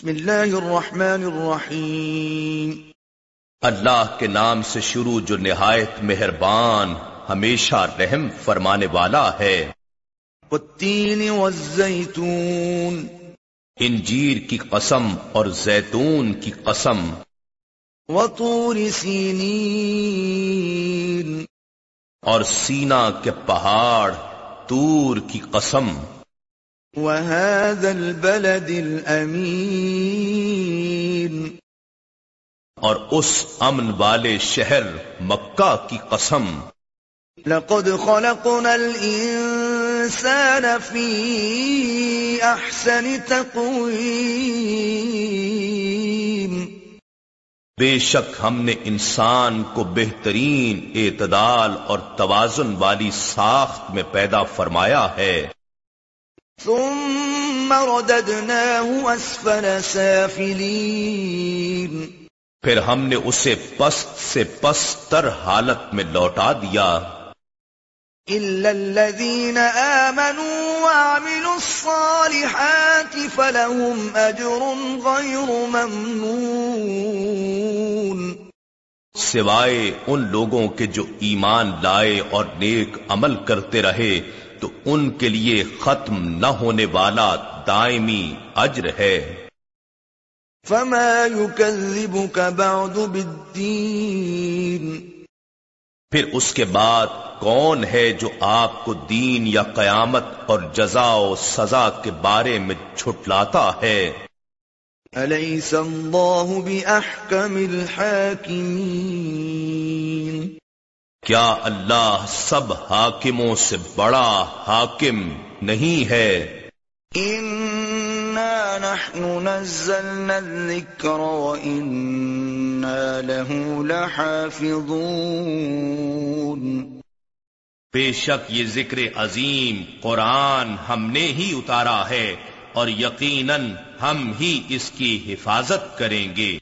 بسم اللہ الرحمن الرحیم۔ اللہ کے نام سے شروع جو نہایت مہربان ہمیشہ رحم فرمانے والا ہے۔ والتین والزیتون۔ انجیر کی قسم اور زیتون کی قسم۔ وطور سینین۔ اور سینا کے پہاڑ تور کی قسم۔ وهذا البلد الامین اور اس امن والے شہر مکہ کی قسم۔ لقد خلقنا الانسان في احسن تقویم بے شک ہم نے انسان کو بہترین اعتدال اور توازن والی ساخت میں پیدا فرمایا ہے۔ ثم رددناه اسفل سافلین پھر ہم نے اسے پست سے پستر حالت میں لوٹا دیا۔ إلا الذين آمنوا وعملوا الصالحات فلهم أجر غير ممنون۔ سوائے ان لوگوں کے جو ایمان لائے اور نیک عمل کرتے رہے تو ان کے لیے ختم نہ ہونے والا دائمی اجر ہے۔ فما يكذبك بعد بالدين۔ پھر اس کے بعد کون ہے جو آپ کو دین یا قیامت اور جزا و سزا کے بارے میں چھٹلاتا ہے؟ أليس الله بأحكم الحاكمين۔ کیا اللہ سب حاکموں سے بڑا حاکم نہیں ہے؟ إنا نحن نزلنا وإنا له لحافظون۔ بے شک یہ ذکر عظیم قرآن ہم نے ہی اتارا ہے اور یقیناً ہم ہی اس کی حفاظت کریں گے۔